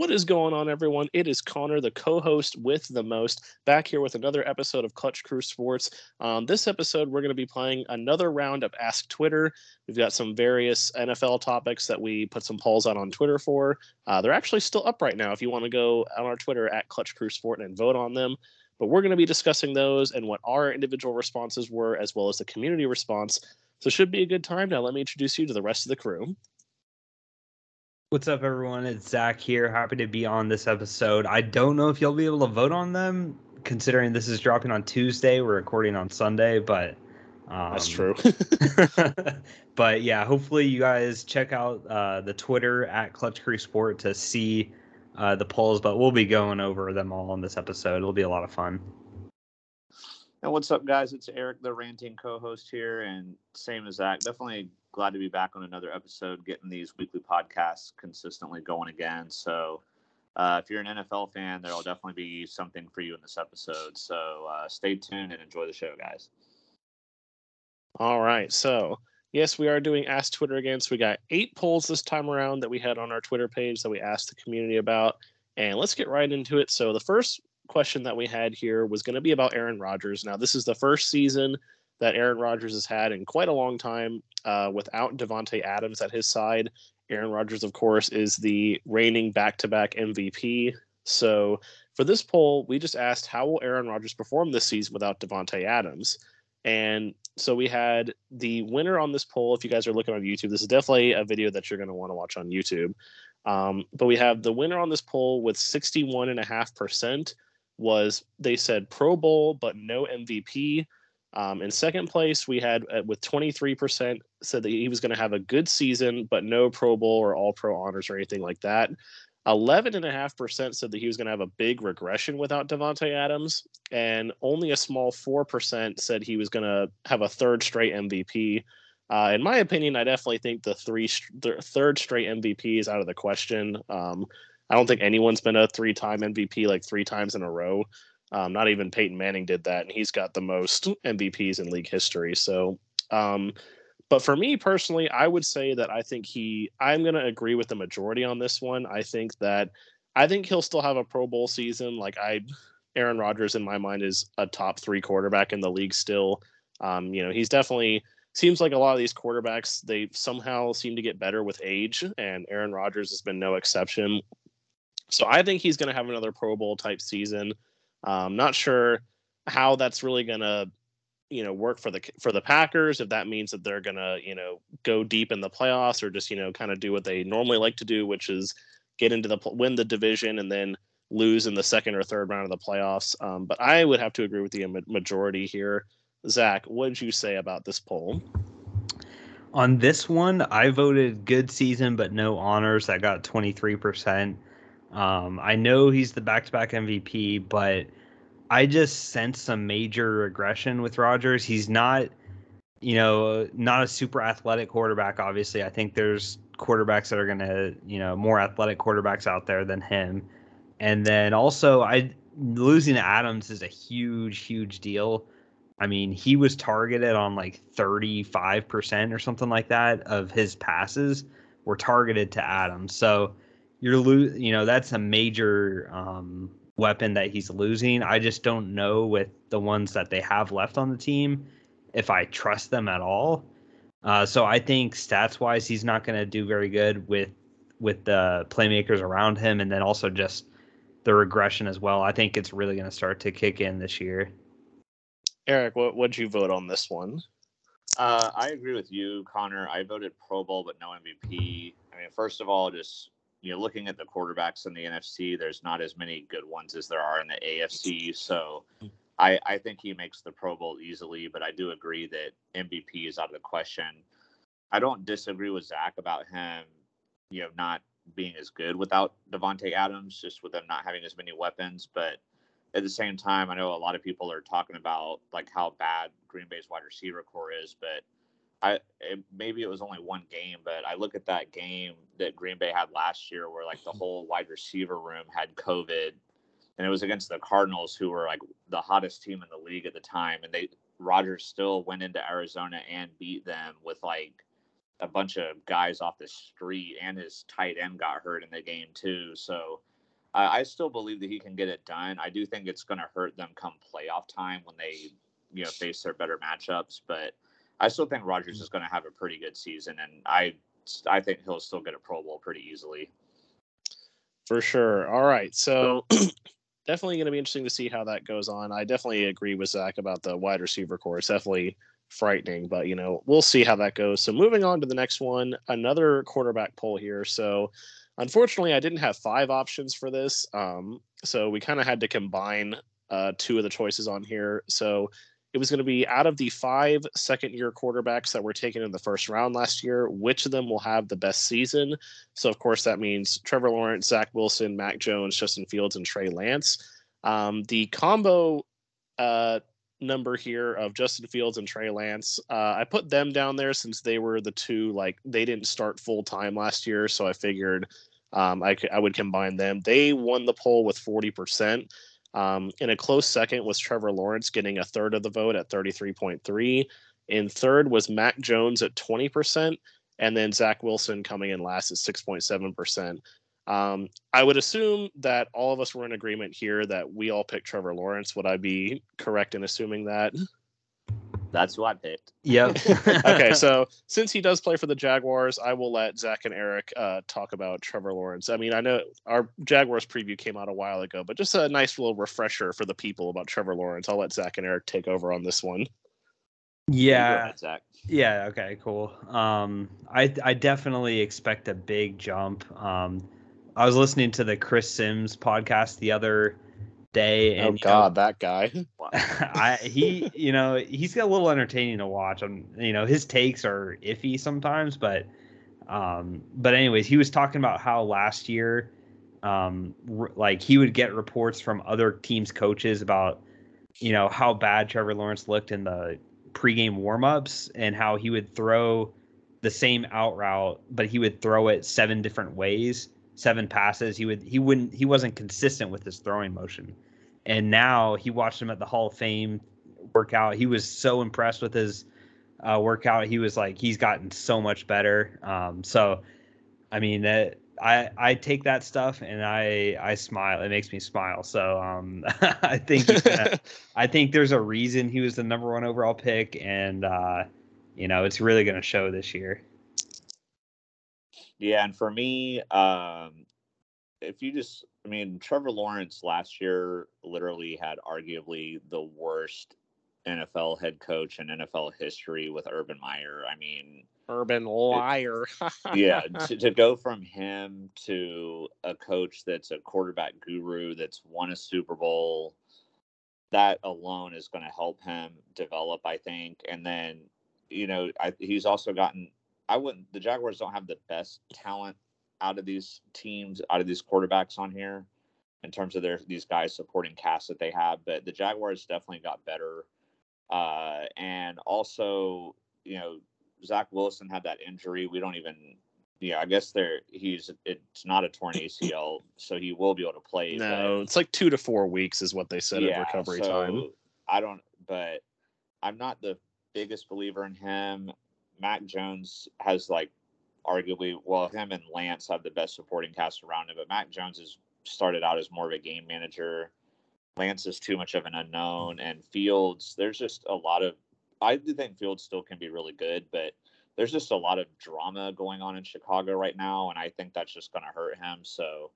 What is going on, everyone? It is Connor, the co host with the most, back here with another episode of Clutch Crew Sports. Um, this episode, we're going to be playing another round of Ask Twitter. We've got some various NFL topics that we put some polls out on Twitter for. Uh, they're actually still up right now if you want to go on our Twitter at Clutch Crew Sport and vote on them. But we're going to be discussing those and what our individual responses were, as well as the community response. So, should be a good time. Now, let me introduce you to the rest of the crew. What's up, everyone? It's Zach here. Happy to be on this episode. I don't know if you'll be able to vote on them, considering this is dropping on Tuesday. We're recording on Sunday, but um, that's true. but yeah, hopefully you guys check out uh, the Twitter at Clutch Crew Sport to see uh, the polls. But we'll be going over them all in this episode. It'll be a lot of fun. And what's up, guys? It's Eric, the ranting co-host here, and same as Zach. Definitely glad to be back on another episode, getting these weekly podcasts consistently going again. So, uh, if you're an NFL fan, there will definitely be something for you in this episode. So, uh, stay tuned and enjoy the show, guys. All right. So, yes, we are doing Ask Twitter again. So, we got eight polls this time around that we had on our Twitter page that we asked the community about. And let's get right into it. So, the first question that we had here was going to be about Aaron Rodgers. Now, this is the first season that Aaron Rodgers has had in quite a long time uh, without Davante Adams at his side. Aaron Rodgers, of course, is the reigning back-to-back MVP. So for this poll, we just asked how will Aaron Rodgers perform this season without Davante Adams? And so we had the winner on this poll. If you guys are looking on YouTube, this is definitely a video that you're going to want to watch on YouTube. Um, but we have the winner on this poll with 61.5% was they said Pro Bowl, but no MVP. Um, in second place, we had uh, with 23% said that he was going to have a good season, but no Pro Bowl or All Pro honors or anything like that. 11.5% said that he was going to have a big regression without Davante Adams, and only a small 4% said he was going to have a third straight MVP. Uh, in my opinion, I definitely think the three the third straight MVP is out of the question. Um, I don't think anyone's been a three-time MVP like three times in a row. Um, not even Peyton Manning did that, and he's got the most MVPs in league history. So, um, but for me personally, I would say that I think he. I'm going to agree with the majority on this one. I think that I think he'll still have a Pro Bowl season. Like I, Aaron Rodgers in my mind is a top three quarterback in the league still. Um, you know, he's definitely seems like a lot of these quarterbacks they somehow seem to get better with age, and Aaron Rodgers has been no exception. So I think he's going to have another Pro Bowl type season. Um, not sure how that's really gonna, you know, work for the for the Packers. If that means that they're gonna, you know, go deep in the playoffs or just you know kind of do what they normally like to do, which is get into the win the division and then lose in the second or third round of the playoffs. Um, but I would have to agree with the majority here. Zach, what did you say about this poll? On this one, I voted good season but no honors. I got 23%. Um, I know he's the back-to-back MVP, but I just sense some major regression with Rodgers. He's not, you know, not a super athletic quarterback. Obviously, I think there's quarterbacks that are to, you know, more athletic quarterbacks out there than him. And then also, I losing Adams is a huge, huge deal. I mean, he was targeted on like 35% or something like that of his passes were targeted to Adams. So you're lo- you know that's a major um, weapon that he's losing. I just don't know with the ones that they have left on the team if I trust them at all. Uh, so I think stats wise, he's not going to do very good with with the playmakers around him, and then also just the regression as well. I think it's really going to start to kick in this year. Eric, what would you vote on this one? Uh, I agree with you, Connor. I voted Pro Bowl, but no MVP. I mean, first of all, just you know, looking at the quarterbacks in the NFC, there's not as many good ones as there are in the AFC. So hmm. I, I think he makes the Pro Bowl easily, but I do agree that MVP is out of the question. I don't disagree with Zach about him, you know, not being as good without Davante Adams, just with them not having as many weapons. But at the same time, I know a lot of people are talking about like how bad Green Bay's wide receiver core is, but I it, maybe it was only one game, but I look at that game that Green Bay had last year, where like the whole wide receiver room had COVID, and it was against the Cardinals, who were like the hottest team in the league at the time, and they Rodgers still went into Arizona and beat them with like a bunch of guys off the street, and his tight end got hurt in the game too. So I, I still believe that he can get it done. I do think it's going to hurt them come playoff time when they, you know, face their better matchups. But I still think Rodgers is going to have a pretty good season, and I, I think he'll still get a Pro Bowl pretty easily. For sure. All right. So definitely going to be interesting to see how that goes on. I definitely agree with Zach about the wide receiver core. It's definitely frightening, but you know, we'll see how that goes. So moving on to the next one, another quarterback poll here. So unfortunately, I didn't have five options for this. Um, so we kind of had to combine uh, two of the choices on here. So it was going to be out of the five second year quarterbacks that were taken in the first round last year, which of them will have the best season? So, of course, that means Trevor Lawrence, Zach Wilson, Mac Jones, Justin Fields, and Trey Lance. Um, the combo uh, number here of Justin Fields and Trey Lance, uh, I put them down there since they were the two, like, they didn't start full time last year. So I figured um, I, I would combine them. They won the poll with 40%. Um, in a close second was Trevor Lawrence getting a third of the vote at 33.3. In third was Mac Jones at 20%, and then Zach Wilson coming in last at 6.7%. Um, I would assume that all of us were in agreement here that we all picked Trevor Lawrence. Would I be correct in assuming that? That's who I picked. Yep. okay, so since he does play for the Jaguars, I will let Zach and Eric uh, talk about Trevor Lawrence. I mean, I know our Jaguars preview came out a while ago, but just a nice little refresher for the people about Trevor Lawrence. I'll let Zach and Eric take over on this one. Yeah. Ahead, Zach. Yeah. Okay. Cool. Um, I I definitely expect a big jump. Um, I was listening to the Chris Sims podcast the other day. Oh And, know, God, that guy. I he you know he's got a little entertaining to watch. I'm, you know his takes are iffy sometimes, but um, but anyways, he was talking about how last year, um, r- like he would get reports from other teams' coaches about you know how bad Trevor Lawrence looked in the pregame warmups and how he would throw the same out route, but he would throw it seven different ways, seven passes. He would he wouldn't he wasn't consistent with his throwing motion. And now he watched him at the Hall of Fame workout. He was so impressed with his uh, workout. He was like he's gotten so much better. Um, so I mean that I I take that stuff and I I smile. It makes me smile. So um, I think gonna, I think there's a reason he was the number one overall pick, and uh, you know it's really going to show this year. Yeah, and for me, um, if you just, I mean, Trevor Lawrence last year literally had arguably the worst NFL head coach in NFL history with Urban Meyer. I mean, Urban liar. yeah, to, to go from him to a coach that's a quarterback guru that's won a Super Bowl, that alone is going to help him develop, I think. And then, you know, I, he's also gotten. I wouldn't. The Jaguars don't have the best talent out of these teams, out of these quarterbacks on here, in terms of their these guys supporting cast that they have. But the Jaguars definitely got better. Uh, and also, you know, Zach Wilson had that injury. We don't even. Yeah, I guess there he's it's not a torn ACL, so he will be able to play. but- no, it's like two to four weeks is what they said of recovery time. I don't, but I'm not the biggest believer in him. Mac Jones has like arguably, well, him and Lance have the best supporting cast around him, but Mac Jones has started out as more of a game manager. Lance is too much of an unknown, and Fields, there's just a lot of. I do think Fields still can be really good, but there's just a lot of drama going on in Chicago right now, and I think that's just going to hurt him. So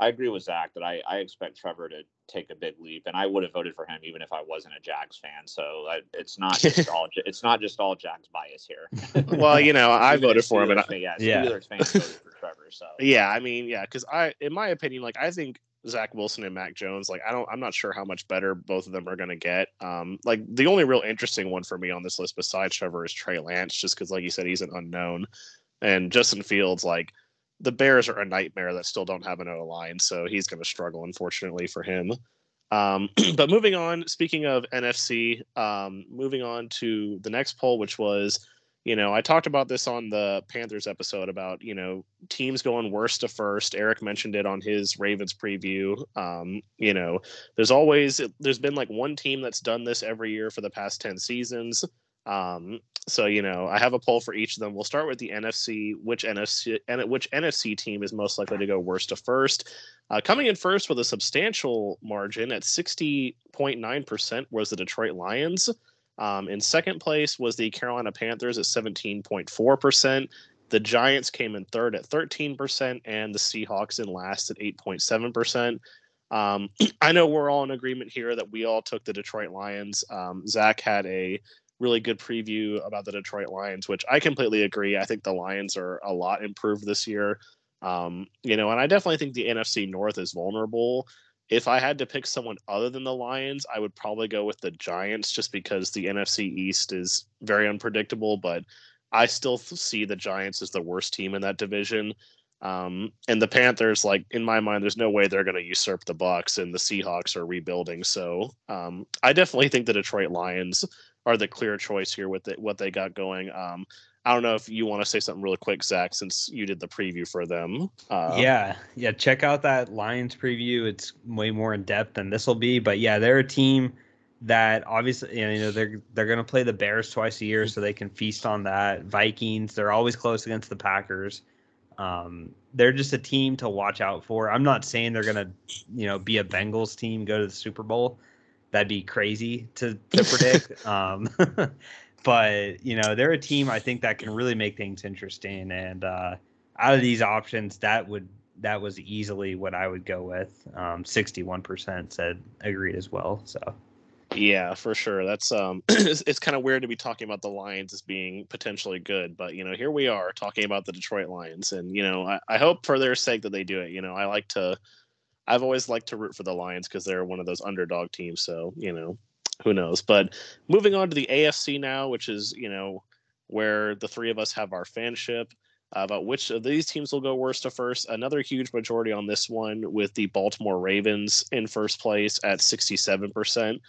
I agree with Zach that I, I expect Trevor to take a big leap, and I would have voted for him even if I wasn't a Jags fan. So I, it's not just all it's not just all Jags bias here. well, you know, I voted for him, and I, yeah, Yeah. Steelers fans voted for Trevor. So yeah, I mean, yeah, because I, in my opinion, like I think Zach Wilson and Mac Jones, like I don't, I'm not sure how much better both of them are going to get. Um, like the only real interesting one for me on this list besides Trevor is Trey Lance, just because, like you said, he's an unknown, and Justin Fields, like the Bears are a nightmare that still don't have an O line, so he's going to struggle, unfortunately for him. Um, but moving on, speaking of NFC, um, moving on to the next poll, which was, you know, I talked about this on the Panthers episode about, you know, teams going worst to first. Eric mentioned it on his Ravens preview. Um, you know, there's always there's been like one team that's done this every year for the past 10 seasons. Um, so you know, I have a poll for each of them. We'll start with the NFC. Which NFC and which NFC team is most likely to go worst to first? Uh, coming in first with a substantial margin at 60.9% was the Detroit Lions. Um, in second place was the Carolina Panthers at 17.4%. The Giants came in third at 13%, and the Seahawks in last at 8.7%. Um, I know we're all in agreement here that we all took the Detroit Lions. Um, Zach had a really good preview about the Detroit Lions, which I completely agree. I think the Lions are a lot improved this year. Um, you know, and I definitely think the NFC North is vulnerable. If I had to pick someone other than the Lions, I would probably go with the Giants just because the NFC East is very unpredictable, but I still see the Giants as the worst team in that division. Um, and the Panthers, like in my mind, there's no way they're going to usurp the Bucs, and the Seahawks are rebuilding. So um, I definitely think the Detroit Lions are the clear choice here with it, what they got going. Um, I don't know if you want to say something really quick, Zach, since you did the preview for them. Uh, yeah, yeah. Check out that Lions preview. It's way more in depth than this will be. But yeah, they're a team that obviously you know they're they're going to play the Bears twice a year, so they can feast on that. Vikings, they're always close against the Packers. Um, they're just a team to watch out for. I'm not saying they're going to you know be a Bengals team, go to the Super Bowl. That'd be crazy to to predict. um, but you know they're a team I think that can really make things interesting. And uh, out of these options, that would that was easily what I would go with. Um, 61% said agreed as well. So. Yeah, for sure. That's um it's, it's kind of weird to be talking about the Lions as being potentially good, but you know, here we are talking about the Detroit Lions and you know, I, I hope for their sake that they do it. You know, I like to I've always liked to root for the Lions because they're one of those underdog teams, so you know, who knows? But moving on to the AFC now, which is you know where the three of us have our fanship uh, about which of these teams will go worst to first. Another huge majority on this one with the Baltimore Ravens in first place at 67%.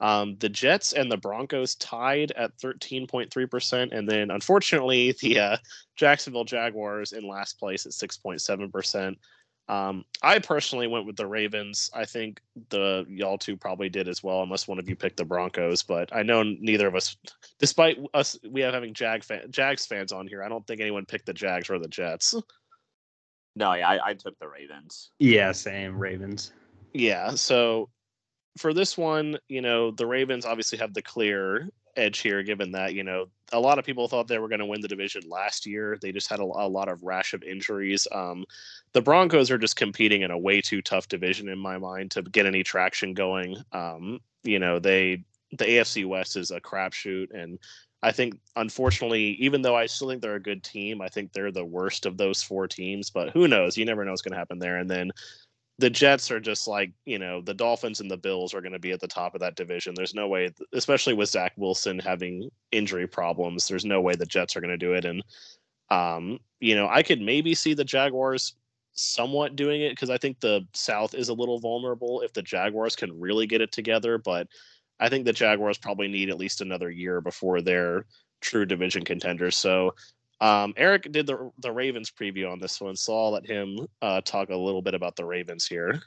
Um, the Jets and the Broncos tied at 13.3%. And then, unfortunately, the uh, Jacksonville Jaguars in last place at 6.7%. Um, I personally went with the Ravens. I think the y'all two probably did as well, unless one of you picked the Broncos. But I know neither of us, despite us, we have having Jag fan, Jags fans on here. I don't think anyone picked the Jags or the Jets. No, yeah, I, I took the Ravens. Yeah, same Ravens. Yeah, so for this one, you know, the Ravens obviously have the clear edge here, given that you know a lot of people thought they were going to win the division last year. They just had a, a lot of rash of injuries. Um, the Broncos are just competing in a way too tough division in my mind to get any traction going. Um, you know, they the AFC West is a crapshoot, and I think unfortunately, even though I still think they're a good team, I think they're the worst of those four teams. But who knows? You never know what's going to happen there. And then the Jets are just like, you know, the Dolphins and the Bills are going to be at the top of that division. There's no way, especially with Zach Wilson having injury problems, there's no way the Jets are going to do it. And, um, you know, I could maybe see the Jaguars somewhat doing it because I think the South is a little vulnerable if the Jaguars can really get it together. But I think the Jaguars probably need at least another year before they're true division contenders. So um, Eric did the the Ravens preview on this one, so I'll let him uh, talk a little bit about the Ravens here.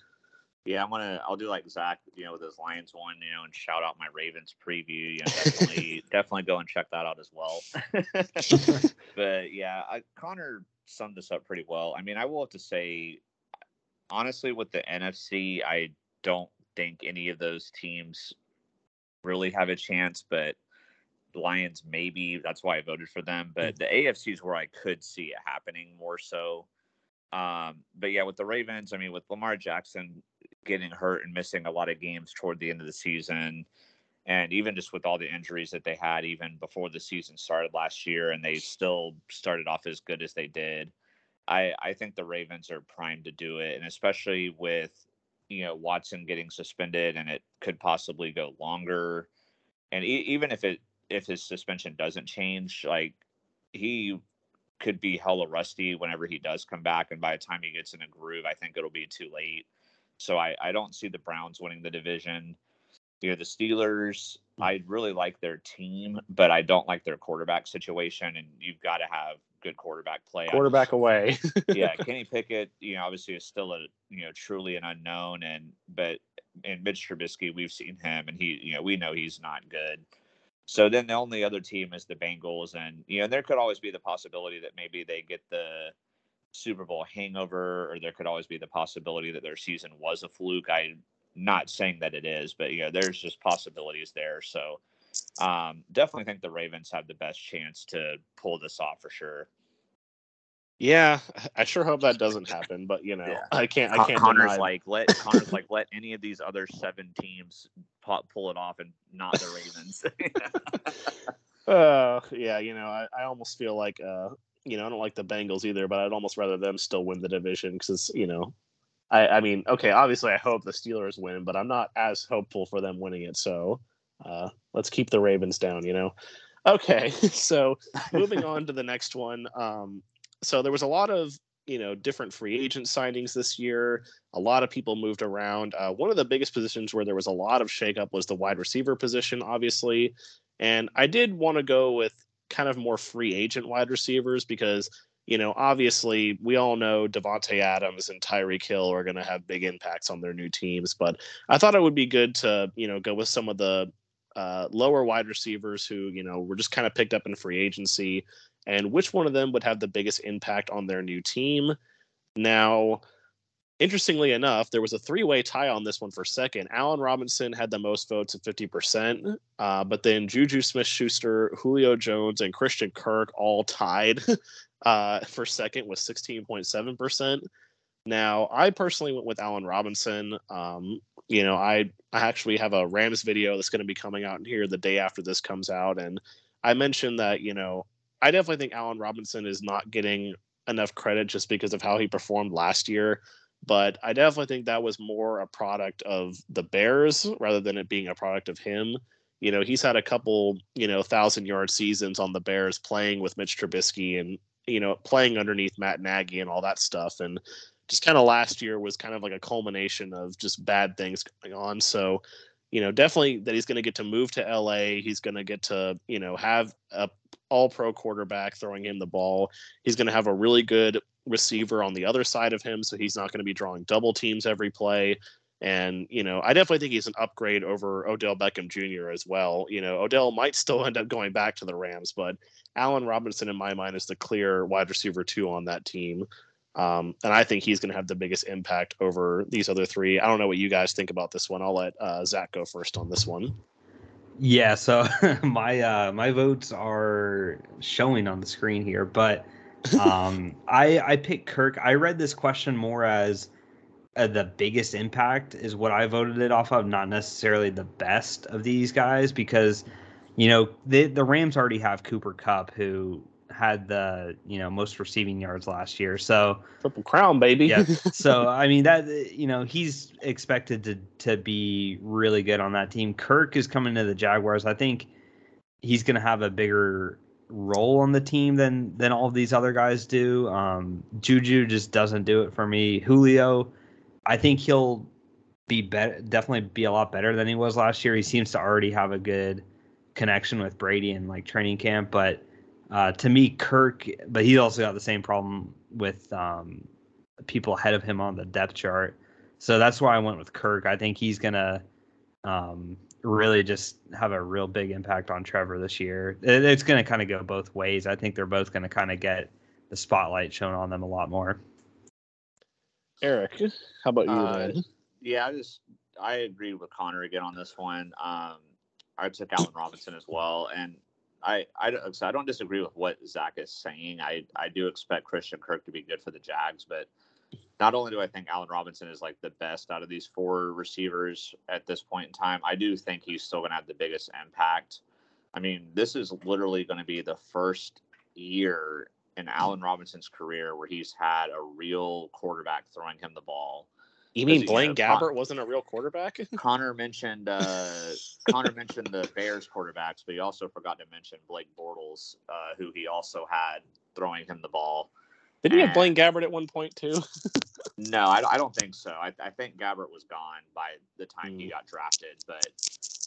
Yeah, I'm gonna. I'll do like Zach, you know, with his Lions one, you know, and shout out my Ravens preview. You know, definitely, definitely go and check that out as well. but yeah, I, Connor summed this up pretty well. I mean, I will have to say, honestly, with the NFC, I don't think any of those teams really have a chance. But Lions maybe that's why I voted for them. But mm. the AFC is where I could see it happening more so. Um, but yeah, with the Ravens, I mean, with Lamar Jackson getting hurt and missing a lot of games toward the end of the season, and even just with all the injuries that they had even before the season started last year, and they still started off as good as they did. I I think the Ravens are primed to do it, and especially with you know Watson getting suspended, and it could possibly go longer. And e- even if it if his suspension doesn't change, like he could be hella rusty whenever he does come back. And by the time he gets in a groove, I think it'll be too late. So I, I don't see the Browns winning the division. You know, the Steelers. I really like their team, but I don't like their quarterback situation. And you've got to have good quarterback play. Quarterback away. yeah, Kenny Pickett, you know, obviously is still a you know truly an unknown, and but in Mitch Trubisky, we've seen him, and he, you know, we know he's not good. So then the only other team is the Bengals, and you know there could always be the possibility that maybe they get the Super Bowl hangover, or there could always be the possibility that their season was a fluke. I'm not saying that it is, but you know there's just possibilities there. So um, definitely think the Ravens have the best chance to pull this off for sure. Yeah, I sure hope that doesn't happen, but you know, Yeah. I can't. I can't. Connor's deny- like let Connor's like let any of these other seven teams pu- pull it off and not the Ravens. Uh, yeah, you know, I, I almost feel like, uh, you know, I don't like the Bengals either, but I'd almost rather them still win the division because, you know, I, I mean, okay, obviously I hope the Steelers win, but I'm not as hopeful for them winning it. So uh, let's keep the Ravens down, you know? Okay, so moving on to the next one. Um, so there was a lot of, you know, different free agent signings this year. A lot of people moved around. Uh, one of the biggest positions where there was a lot of shakeup was the wide receiver position, obviously. And I did want to go with kind of more free agent wide receivers because, you know, obviously we all know Davante Adams and Tyreek Hill are going to have big impacts on their new teams. But I thought it would be good to, you know, go with some of the uh, lower wide receivers who, you know, were just kind of picked up in free agency and which one of them would have the biggest impact on their new team. Now, interestingly enough, there was a three way tie on this one for second. Allen Robinson had the most votes at 50%, uh, but then Juju Smith Schuster, Julio Jones, and Christian Kirk all tied uh, for second with 16.7%. Now, I personally went with Allen Robinson. Um, you know, I, I actually have a Rams video that's going to be coming out here the day after this comes out. And I mentioned that, you know, I definitely think Allen Robinson is not getting enough credit just because of how he performed last year but I definitely think that was more a product of the Bears rather than it being a product of him. You know, he's had a couple, you know, thousand yard seasons on the Bears playing with Mitch Trubisky and, you know, playing underneath Matt Nagy and all that stuff. And just kind of last year was kind of like a culmination of just bad things going on. So, you know, definitely that he's going to get to move to LA. He's going to get to, you know, have a all pro quarterback throwing him the ball. He's going to have a really good receiver on the other side of him, so he's not going to be drawing double teams every play. And you know, I definitely think he's an upgrade over Odell Beckham Jr. as well. You know, Odell might still end up going back to the Rams, but Allen Robinson, in my mind, is the clear wide receiver two on that team. Um, and I think he's going to have the biggest impact over these other three. I don't know what you guys think about this one. I'll let uh, Zach go first on this one. Yeah, so my uh my votes are showing on the screen here, but um I I picked Kirk. I read this question more as uh, the biggest impact is what I voted it off of, not necessarily the best of these guys because you know, the the Rams already have Cooper Kupp who had the, you know, most receiving yards last year. So, Triple crown, baby. yeah. So I mean that you know he's expected to to be really good on that team. Kirk is coming to the Jaguars. I think he's going to have a bigger role on the team than than all of these other guys do. Um, Juju just doesn't do it for me. Julio, I think he'll be better. Definitely be a lot better than he was last year. He seems to already have a good connection with Brady in like training camp, but. Uh, to me, Kirk, but he also got the same problem with um, people ahead of him on the depth chart. So that's why I went with Kirk. I think he's gonna um, really just have a real big impact on Trevor this year. It, it's gonna kind of go both ways. I think they're both gonna kind of get the spotlight shown on them a lot more. Eric, how about you, Uh, yeah, I just I agreed with Connor again on this one. Um, I took Allen Robinson as well, and I I don't, so I don't disagree with what Zach is saying. I I do expect Christian Kirk to be good for the Jags, but not only do I think Allen Robinson is like the best out of these four receivers at this point in time, I do think he's still going to have the biggest impact. I mean, this is literally going to be the first year in Allen Robinson's career where he's had a real quarterback throwing him the ball. You mean you Blaine know, Con- Gabbert wasn't a real quarterback? Connor mentioned uh, Connor mentioned the Bears quarterbacks, but he also forgot to mention Blake Bortles, uh, who he also had throwing him the ball. Did you have And- Blaine Gabbert at one point too? No, I, I don't think so. I, I think Gabbert was gone by the time he Mm. got drafted. But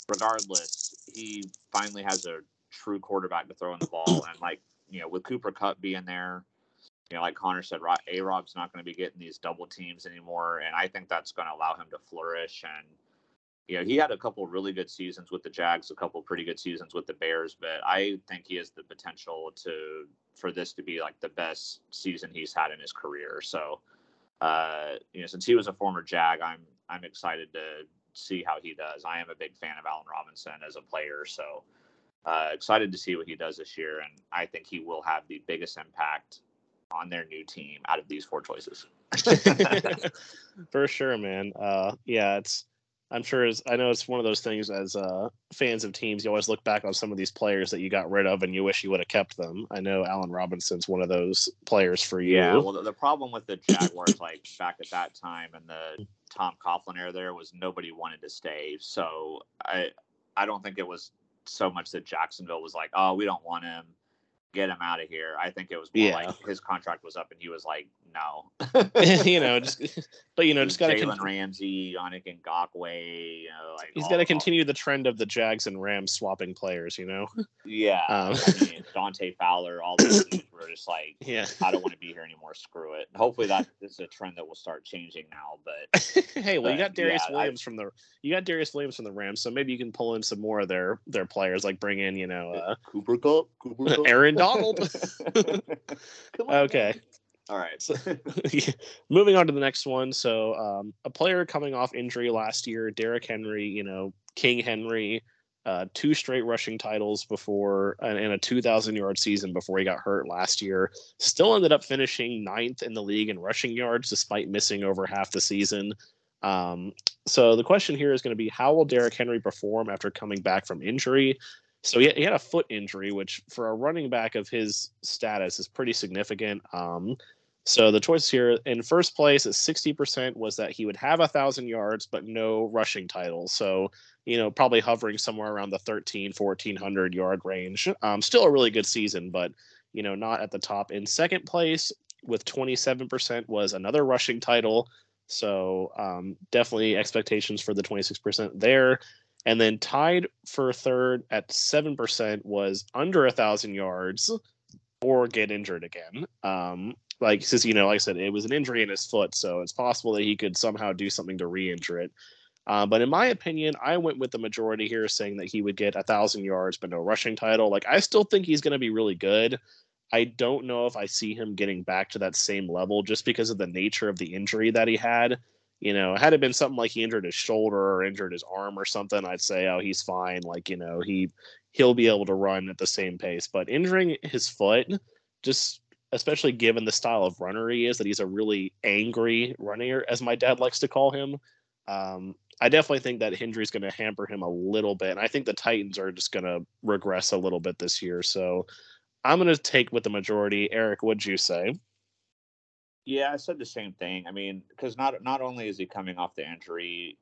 regardless, he finally has a true quarterback to throw in the ball, and like you know, with Cooper Kupp being there, you know, like Connor said, A Rob's not going to be getting these double teams anymore, and I think that's going to allow him to flourish. And you know, he had a couple really good seasons with the Jags, a couple pretty good seasons with the Bears, but I think he has the potential to for this to be like the best season he's had in his career. So, uh, you know, since he was a former Jag, I'm I'm excited to see how he does. I am a big fan of Allen Robinson as a player, so uh, excited to see what he does this year, and I think he will have the biggest impact on their new team out of these four choices. For sure, man. Uh, yeah, it's. I'm sure. It's, I know it's one of those things as uh, fans of teams. You always look back on some of these players that you got rid of, and you wish you would have kept them. I know Allen Robinson's one of those players for you. Yeah. Well, the, the problem with the Jaguars, like back at that time, and the Tom Coughlin era, there was nobody wanted to stay. So I, I don't think it was so much that Jacksonville was like, "Oh, we don't want him." Get him out of here. I think it was more Yeah. like his contract was up and he was like, no. you know, just but you know, just got to Jalen Ramsey, Yannick Ngakoue, you know, like he's all- got to all- continue the trend of the Jags and Rams swapping players. You know. Yeah, Um. I mean, Dante Fowler, all those dudes were just like, Yeah. I don't want to be here anymore. Screw it. Hopefully that this is a trend that will start changing now. But hey, well, you got Darius yeah, I- Williams from the you got Darious Williams from the Rams, so maybe you can pull in some more of their their players, like bring in you know uh, Cooper Kupp, Cooper Kupp. Aaron Donald. On, okay. man. All right. So- Moving on to the next one. So, um, a player coming off injury last year, Derrick Henry, you know, King Henry, uh, two straight rushing titles before and, and a 2,000 yard season before he got hurt last year. Still ended up finishing ninth in the league in rushing yards despite missing over half the season. Um, so, the question here is going to be how will Derrick Henry perform after coming back from injury? So he, he had a foot injury, which for a running back of his status is pretty significant. Um, so the choice here in first place at 60% was that he would have a thousand yards, but no rushing title. So, you know, probably hovering somewhere around the 13, 1400 yard range. Um, still a really good season, but, you know, not at the top. In second place with 27% was another rushing title. So um, definitely expectations for the 26% there. And then tied for third at 7% was under a thousand yards or get injured again. Um, like since you know, like I said, it was an injury in his foot, so it's possible that he could somehow do something to re-injure it. Uh, but in my opinion, I went with the majority here, saying that he would get a thousand yards but no rushing title. Like I still think he's going to be really good. I don't know if I see him getting back to that same level just because of the nature of the injury that he had. You know, had it been something like he injured his shoulder or injured his arm or something, I'd say, oh, he's fine. Like you know, he he'll be able to run at the same pace. But injuring his foot, just especially given the style of runner he is, that he's a really angry runner, as my dad likes to call him. Um, I definitely think that injury is going to hamper him a little bit. And I think the Titans are just going to regress a little bit this year. So I'm going to take with the majority. Eric, what'd you say? Yeah, I said the same thing. I mean, because not not only is he coming off the injury,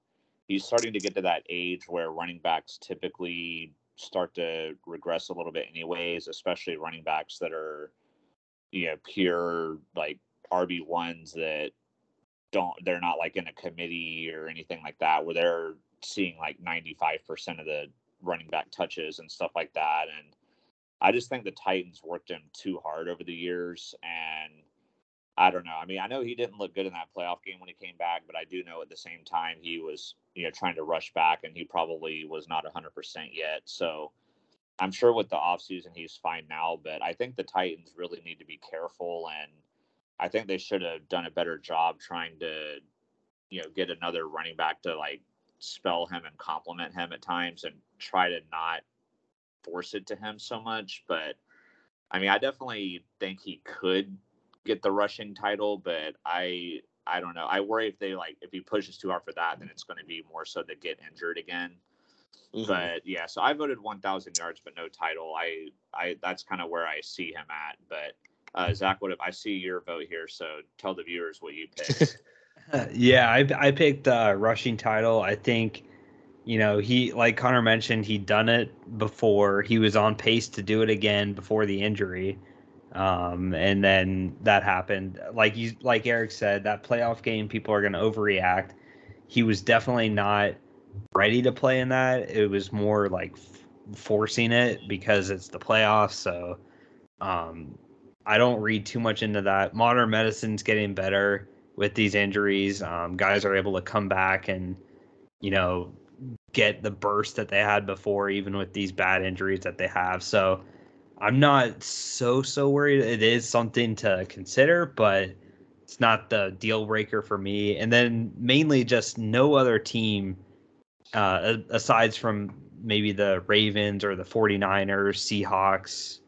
he's starting to get to that age where running backs typically start to regress a little bit, anyways. Especially running backs that are, you know, pure like RB ones that don't they're not like in a committee or anything like that where they're seeing like 95% of the running back touches and stuff like that and I just think the Titans worked him too hard over the years and I don't know. I mean, I know he didn't look good in that playoff game when he came back, but I do know at the same time he was, you know, trying to rush back and he probably was not 100% yet. So I'm sure with the offseason he's fine now, but I think the Titans really need to be careful and I think they should have done a better job trying to, you know, get another running back to like spell him and compliment him at times and try to not force it to him so much. But I mean, I definitely think he could get the rushing title, but I I don't know. I worry if they like if he pushes too hard for that, then it's going to be more so to get injured again. Mhm. But yeah, so I voted 1,000 yards, but no title. I I that's kind of where I see him at. But uh, Zach, what if I see your vote here? So tell the viewers what you picked. yeah, I I picked uh, rushing title. I think, you know, he like Connor mentioned, he'd done it before. He was on pace to do it again before the injury, um, and then that happened. Like you, like Eric said, that playoff game, people are going to overreact. He was definitely not ready to play in that. It was more like f- forcing it because it's the playoffs. So, um, I don't read too much into that. Modern medicine's getting better with these injuries. Um, guys are able to come back and, you know, get the burst that they had before, even with these bad injuries that they have. So I'm not so so worried. It is something to consider, but it's not the deal breaker for me. And then mainly just no other team, uh, aside from maybe the Ravens or the 49ers, Seahawks,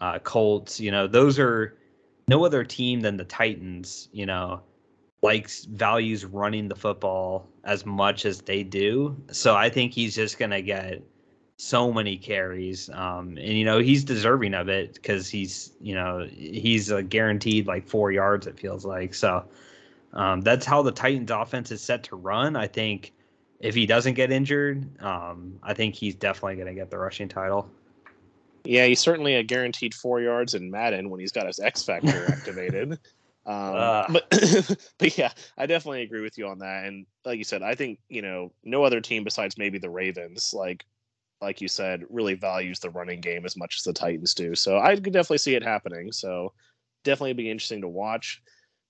uh, Colts, you know, those are no other team than the Titans, you know, likes values running the football as much as they do. So I think he's just going to get so many carries. Um, and, you know, he's deserving of it because he's, you know, he's a guaranteed like four yards, it feels like. So um, that's how the Titans offense is set to run. I think if he doesn't get injured, um, I think he's definitely going to get the rushing title. Yeah, he's certainly a guaranteed four yards in Madden when he's got his X Factor activated. Um, uh. but but yeah, I definitely agree with you on that. And like you said, I think you know no other team besides maybe the Ravens, like like you said, really values the running game as much as the Titans do. So I could definitely see it happening. So definitely be interesting to watch.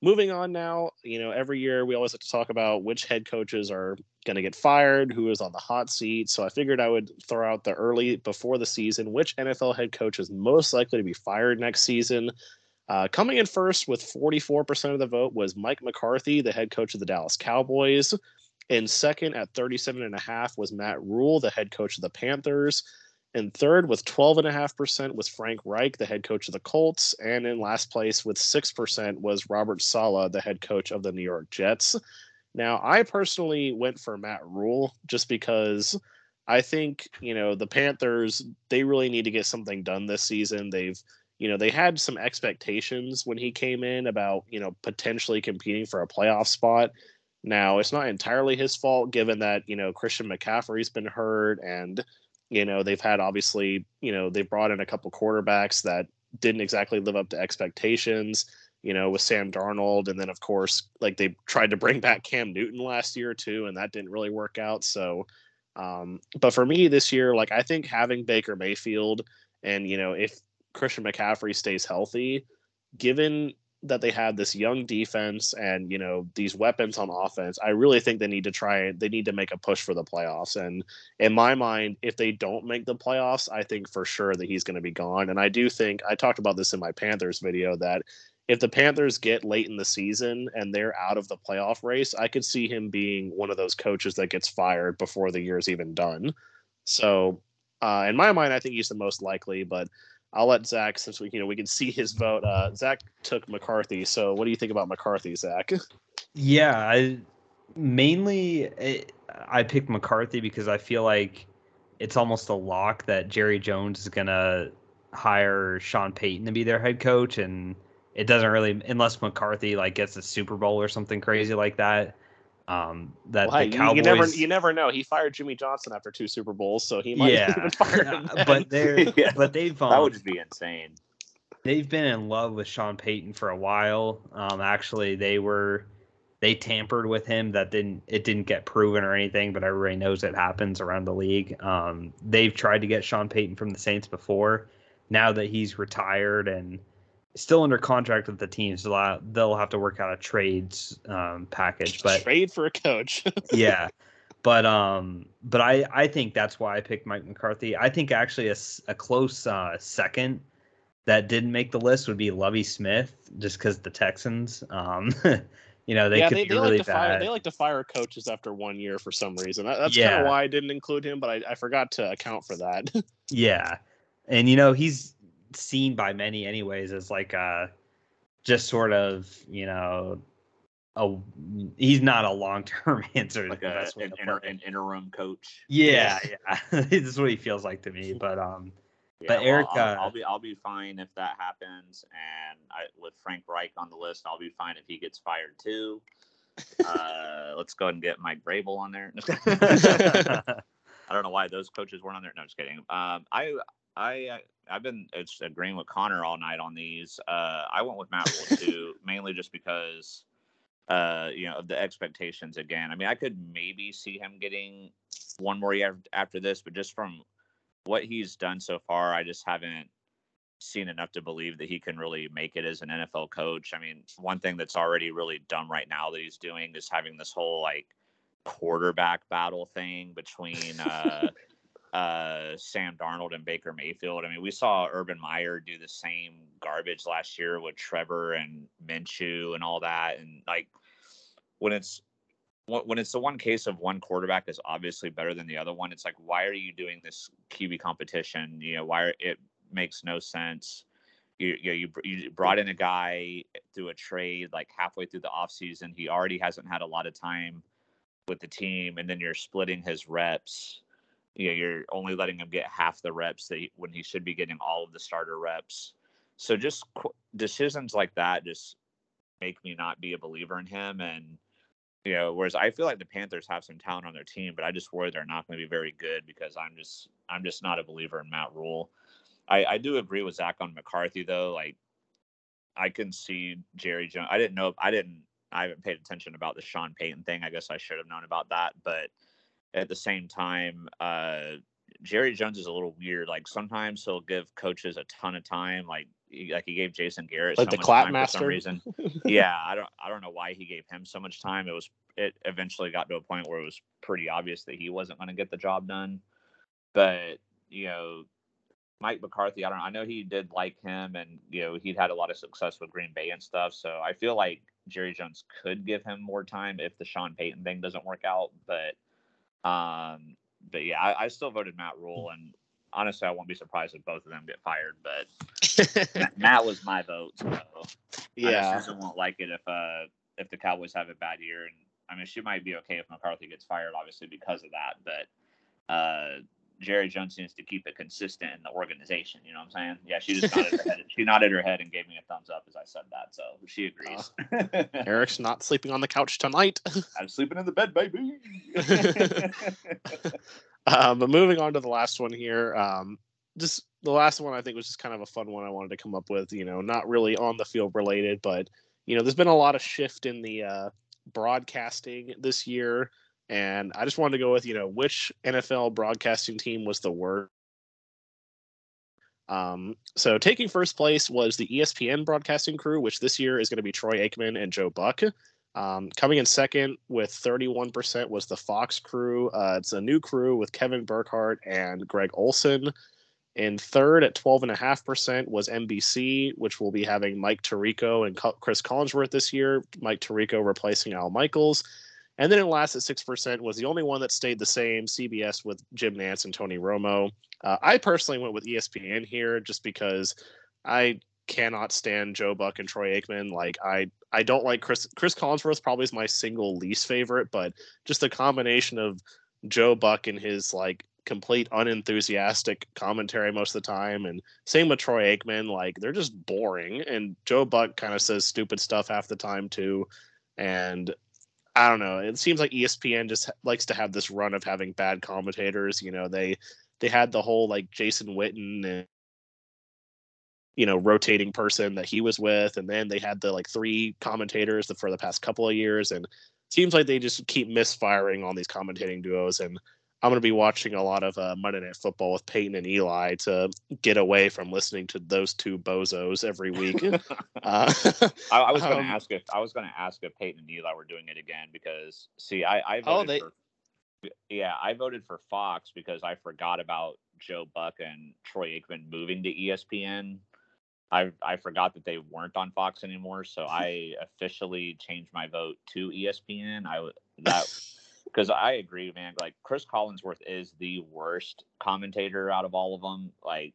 Moving on now, you know, every year we always have to talk about which head coaches are going to get fired, who is on the hot seat. So I figured I would throw out the early before the season which NFL head coach is most likely to be fired next season. Uh, coming in first with 44% of the vote was Mike McCarthy, the head coach of the Dallas Cowboys. And second at 37.5 was Matt Rhule, the head coach of the Panthers. And third with 12.5% was Frank Reich, the head coach of the Colts. And in last place with 6% was Robert Saleh, the head coach of the New York Jets. Now, I personally went for Matt Rhule just because I think, you know, the Panthers, they really need to get something done this season. They've, you know, they had some expectations when he came in about, you know, potentially competing for a playoff spot. Now, it's not entirely his fault given that, you know, Christian McCaffrey's been hurt and, you know, they've had obviously, you know, they've brought in a couple quarterbacks that didn't exactly live up to expectations, you know, with Sam Darnold. And then, of course, like they tried to bring back Cam Newton last year, too, and that didn't really work out. So, um, but for me this year, like I think having Baker Mayfield and, you know, if Christian McCaffrey stays healthy, given that they have this young defense and you know these weapons on offense i really think they need to try they need to make a push for the playoffs. And in my mind if they don't make the playoffs i think for sure that he's going to be gone. And i do think i talked about this in my panthers video that if the panthers get late in the season and they're out of the playoff race i could see him being one of those coaches that gets fired before the year's even done. So uh, in my mind i think he's the most likely but I'll let Zach, since we you know we can see his vote. Uh, Zach took McCarthy. So what do you think about McCarthy, Zach? Yeah, I mainly it, I picked McCarthy because I feel like it's almost a lock that Jerry Jones is gonna hire Sean Payton to be their head coach, and it doesn't really unless McCarthy like gets a Super Bowl or something crazy like that. Um, that well, the Cowboys, you, never you never know. He fired Jimmy Johnson after two Super Bowls, so he might yeah, even fire him. but they're yeah. but they've um, that would just be insane. They've been in love with Sean Payton for a while. Um, actually, they were they tampered with him. That didn't it didn't get proven or anything, but everybody knows it happens around the league. Um, they've tried to get Sean Payton from the Saints before. Now that he's retired and still under contract with the team, so they'll have to work out a trades um, package. But trade for a coach. yeah, but um, but I I think that's why I picked Mike McCarthy. I think actually a, a close uh, second that didn't make the list would be Lovie Smith, just because the Texans. Um, you know they yeah, could they, be they really like bad. Fire, they like to fire coaches after one year for some reason. That's yeah. kind of why I didn't include him, but I, I forgot to account for that. yeah, and you know he's seen by many anyways as like a just sort of you know a he's not a long term answer. Like a, an, inter, an, interim coach. Yeah, yeah, this is what he feels like to me. But um, yeah, but well, Eric, I'll, uh, I'll, be I'll be fine if that happens, and I, with Frank Reich on the list, I'll be fine if he gets fired too. uh, let's go ahead and get Mike Vrabel on there. I don't know why those coaches weren't on there. No, just kidding. Um, I I I've been it's agreeing with Connor all night on these. Uh, I went with Matt Rhule too, mainly just because uh, you know of the expectations. Again, I mean, I could maybe see him getting one more year after this, but just from what he's done so far, I just haven't seen enough to believe that he can really make it as an NFL coach. I mean, one thing that's already really dumb right now that he's doing is having this whole like quarterback battle thing between uh, uh, Sam Darnold and Baker Mayfield. I mean, we saw Urban Meyer do the same garbage last year with Trevor and Minshew and all that. And like when it's when it's the one case of one quarterback is obviously better than the other one, it's like why are you doing this QB competition? You know, why are, it makes no sense. You, you, you you brought in a guy through a trade like halfway through the offseason. He already hasn't had a lot of time with the team, and then you're splitting his reps. You know, you're only letting him get half the reps that he, when he should be getting all of the starter reps. So just qu- decisions like that just make me not be a believer in him. And you know, whereas I feel like the Panthers have some talent on their team, but I just worry they're not going to be very good because I'm just I'm just not a believer in Matt Rhule. I, I do agree with Zach on McCarthy though. Like I can see Jerry Jones. I didn't know. I didn't. I haven't paid attention about the Sean Payton thing. I guess I should have known about that. But at the same time, uh, Jerry Jones is a little weird. Like sometimes he'll give coaches a ton of time. Like like he gave Jason Garrett like so the clap master. for some reason. yeah, I don't I don't know why he gave him so much time. It was it eventually got to a point where it was pretty obvious that he wasn't going to get the job done. But you know, Mike McCarthy, I don't. I know he did like him, and you know he'd had a lot of success with Green Bay and stuff. So I feel like Jerry Jones could give him more time if the Sean Payton thing doesn't work out. But um, but yeah, I, I still voted Matt Rhule, and honestly, I won't be surprised if both of them get fired. But Matt was my vote. So yeah. Susan won't like it if uh if the Cowboys have a bad year, and I mean she might be okay if McCarthy gets fired, obviously because of that. But uh, Jerry Jones needs to keep it consistent in the organization. You know what I'm saying? Yeah, she just nodded her head. She nodded her head and gave me a thumbs up as I said that, so she agrees. Eric's not sleeping on the couch tonight. I'm sleeping in the bed, baby. um, but moving on to the last one here, um, just the last one I think was just kind of a fun one I wanted to come up with. You know, not really on the field related, but you know, there's been a lot of shift in the uh, broadcasting this year, and I just wanted to go with you know which NFL broadcasting team was the worst. Um, so taking first place was the ESPN broadcasting crew, which this year is going to be Troy Aikman and Joe Buck. Um, coming in second with 31% was the Fox crew. Uh, it's a new crew with Kevin Burkhardt and Greg Olsen. In third at 12.5% was NBC, which will be having Mike Tirico and Chris Collinsworth this year. Mike Tirico replacing Al Michaels. And then in last at 6% was the only one that stayed the same CBS with Jim Nantz and Tony Romo. Uh, I personally went with ESPN here just because I cannot stand Joe Buck and Troy Aikman. Like I I don't like Chris Chris Collinsworth probably is my single least favorite, but just the combination of Joe Buck and his like complete unenthusiastic commentary most of the time and same with Troy Aikman, like they're just boring and Joe Buck kind of says stupid stuff half the time too. And I don't know. It seems like ESPN just likes to have this run of having bad commentators. You know, they they had the whole like Jason Witten and you know rotating person that he was with, and then they had the like three commentators for the past couple of years, and seems like they just keep misfiring on these commentating duos. And I'm going to be watching a lot of uh, Monday Night Football with Peyton and Eli to get away from listening to those two bozos every week. uh, I, I was going Um, to ask if I was going to ask if Peyton and Eli were doing it again because see, I, I voted Oh, they- for yeah, I voted for Fox because I forgot about Joe Buck and Troy Aikman moving to ESPN. I I forgot that they weren't on Fox anymore, so I officially changed my vote to ESPN. I would that because I agree, man. Like Chris Collinsworth is the worst commentator out of all of them. Like,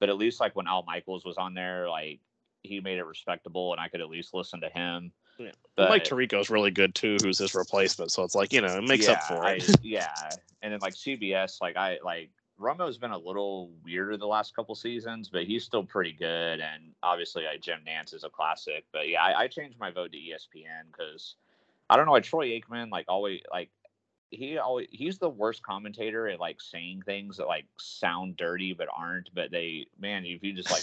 but at least like when Al Michaels was on there, like he made it respectable, and I could at least listen to him. Yeah. But, Mike Tirico's really good too, who's his replacement. So it's like you know it makes up for it. I- yeah, and then like CBS, like I like Romo's been a little weirder the last couple seasons, but he's still pretty good. And obviously, like Jim Nantz is a classic. But yeah, I, I changed my vote to ESPN because I don't know. Like Troy Aikman, like always, like he always he's the worst commentator at like saying things that like sound dirty but aren't. But they, man, if you just like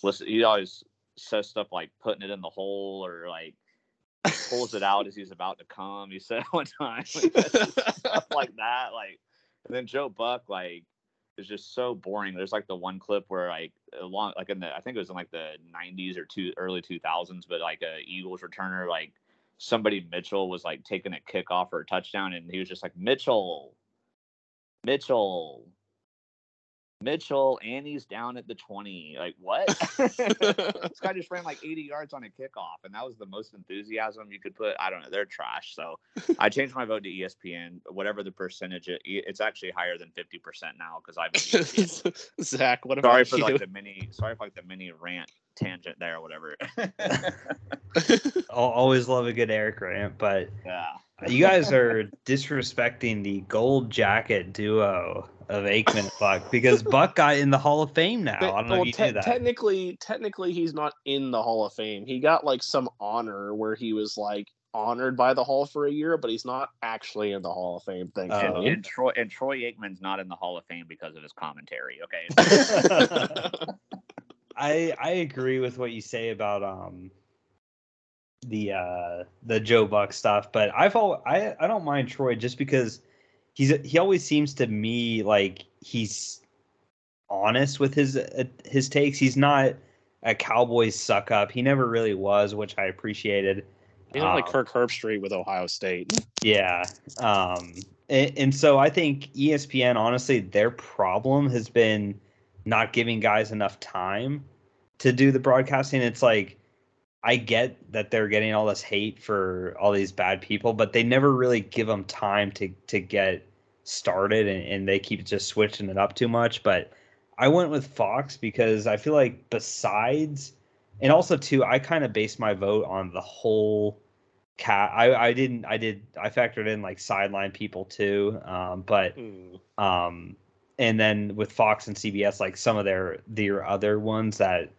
listen, he always says stuff like putting it in the hole or like pulls it out as he's about to come. He said one time stuff like that. Like and then Joe Buck like is just so boring. There's like the one clip where like along like in the I think it was in like the 90s or two early 2000s, but like a Eagles returner like somebody Mitchell was like taking a kickoff or a touchdown, and he was just like Mitchell, Mitchell, Mitchell, and he's down at the 20. Like, what? this guy just ran like 80 yards on a kickoff, and that was the most enthusiasm you could put. I don't know. They're trash. So I changed my vote to ESPN. Whatever the percentage, it, it's actually higher than 50% now because I've been Zach, what about sorry for you? like the mini sorry for like the mini rant tangent there or whatever. I'll always love a good Eric rant, but yeah. you guys are disrespecting the gold jacket duo of Aikman Buck because Buck got in the Hall of Fame now. But- I don't know well, if you te- knew that. technically, technically, he's not in the Hall of Fame. He got like some honor where he was like honored by the Hall for a year, but he's not actually in the Hall of Fame. And, and Troy and Troy Aikman's not in the Hall of Fame because of his commentary. Okay. I I agree with what you say about um the uh the Joe Buck stuff, but I've all I I don't mind Troy just because he's he always seems to me like he's honest with his uh, his takes. He's not a Cowboys suck up. He never really was, which I appreciated. He's not like Um, Kirk Herbstreit with Ohio State. Yeah. Um and, and so I think ESPN honestly their problem has been not giving guys enough time to do the broadcasting. It's like I get that they're getting all this hate for all these bad people, but they never really give them time to to get started and, and they keep just switching it up too much. But I went with Fox because I feel like besides and also too, I kind of based my vote on the whole cat. I, I didn't I did I factored in like sideline people too. Um, but Hmm. um, and then with Fox and CBS, like some of their their other ones that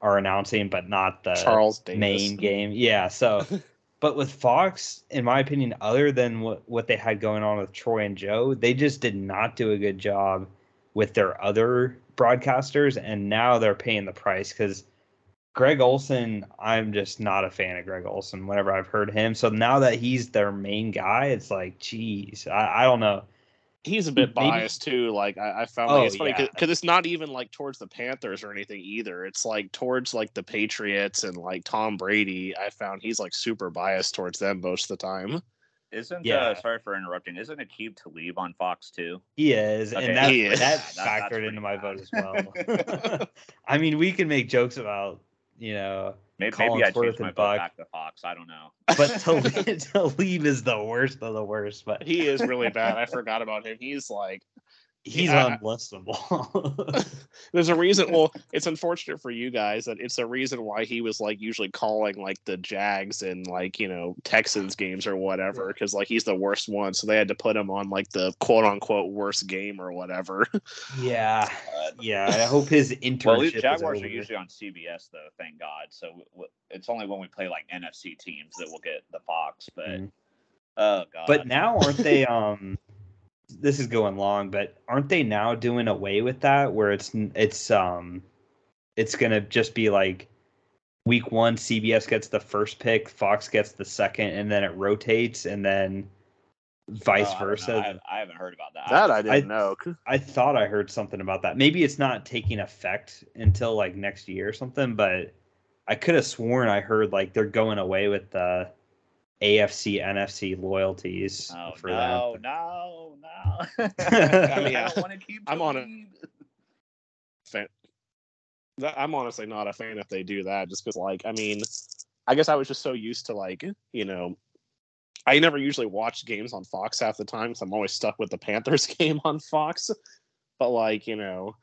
are announcing, but not the Charles Davis. main game. Yeah. So, but with Fox, in my opinion, other than what what they had going on with Troy and Joe, they just did not do a good job with their other broadcasters, and now they're paying the price because. Greg Olsen, I'm just not a fan of Greg Olsen whenever I've heard him. So now that he's their main guy, it's like, geez, I, I don't know. He's a bit Maybe- biased too. Like I, I found Oh, like it's funny yeah. because it's not even like towards the Panthers or anything either. It's like towards like the Patriots and like Tom Brady. I found he's like super biased towards them most of the time. Isn't Yeah. uh, sorry for interrupting? Isn't Aqib Talib on Fox too? He is, Okay. and that He is. that That- that's factored pretty into my bad. vote as well. I mean, we can make jokes about you know, Maybe, Colin maybe I changed my Buck. back to Fox. I don't know. but to leave is the worst of the worst. But He is really bad. I forgot about him. He's like he's Yeah. unlistenable. there's a reason well it's unfortunate for you guys that it's a reason why he was like usually calling like the jags and like you know texans games or whatever because like he's the worst one so they had to put him on like the quote unquote worst game or whatever yeah, yeah. I hope his internship. Well, Jaguars are usually on CBS though. Thank God. So w- w- it's only when we play like NFC teams that we'll get the Fox. But Mhm. oh god. But now aren't they um this is going long, but aren't they now doing away with that where it's it's um it's going to just be like week 1 CBS gets the first pick, Fox gets the second and then it rotates and then vice Oh, I versa. I, I haven't heard about that. that i didn't I- know I thought I heard something about that. Maybe it's not taking effect until like next year or something, but I could have sworn I heard like they're going away with the AFC NFC loyalties Oh for no, them. no, no! I mean, I don't want to keep. I'm on it. Talib. fan. I'm honestly not a fan if they do that, just because, like, I mean, I guess I was just so used to, like, you know, I never usually watch games on Fox half the time, so I'm always stuck with the Panthers game on Fox. But, like, you know,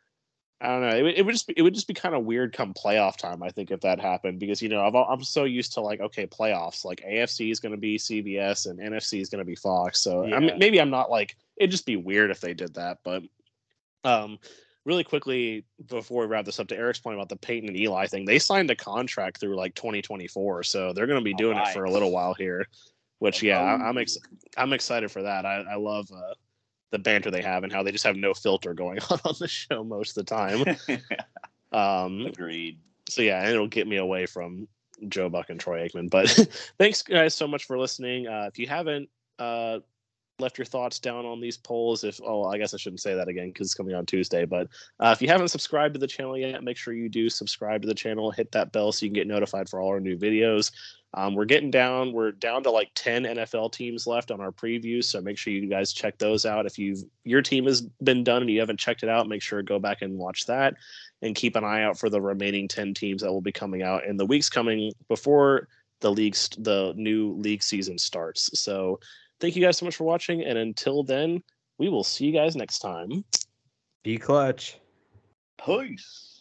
I don't know. It, would- it would just be, it would just be kind of weird come playoff time. I think if that happened because you know I've, I'm so used to like okay playoffs like AFC is going to be CBS and NFC is going to be Fox. So I Yeah. mean, maybe I'm not like it'd just be weird if they did that. But um, really quickly before we wrap this up to Eric's point about the Peyton and Eli thing, they signed a contract through like 2024, so they're going to be doing it for a little while here. Which yeah, I, I'm ex- I'm excited for that. I, I love uh, the banter they have and how they just have no filter going on on the show most of the time. Um, Agreed. so yeah, and it'll get me away from Joe Buck and Troy Aikman. But thanks guys so much for listening. Uh, if you haven't uh, left your thoughts down on these polls, if oh I guess I shouldn't say that again because it's coming on Tuesday. But uh, if you haven't subscribed to the channel yet, make sure you do subscribe to the channel. Hit that bell so you can get notified for all our new videos. Um, we're getting down. We're down to like ten NFL teams left on our preview, so make sure you guys check those out. If you've your team has been done and you haven't checked it out, make sure to go back and watch that, and keep an eye out for the remaining ten teams that will be coming out in the weeks coming before the leagues the new league season starts. So thank you guys so much for watching, and until then, we will see you guys next time. Be clutch. Peace.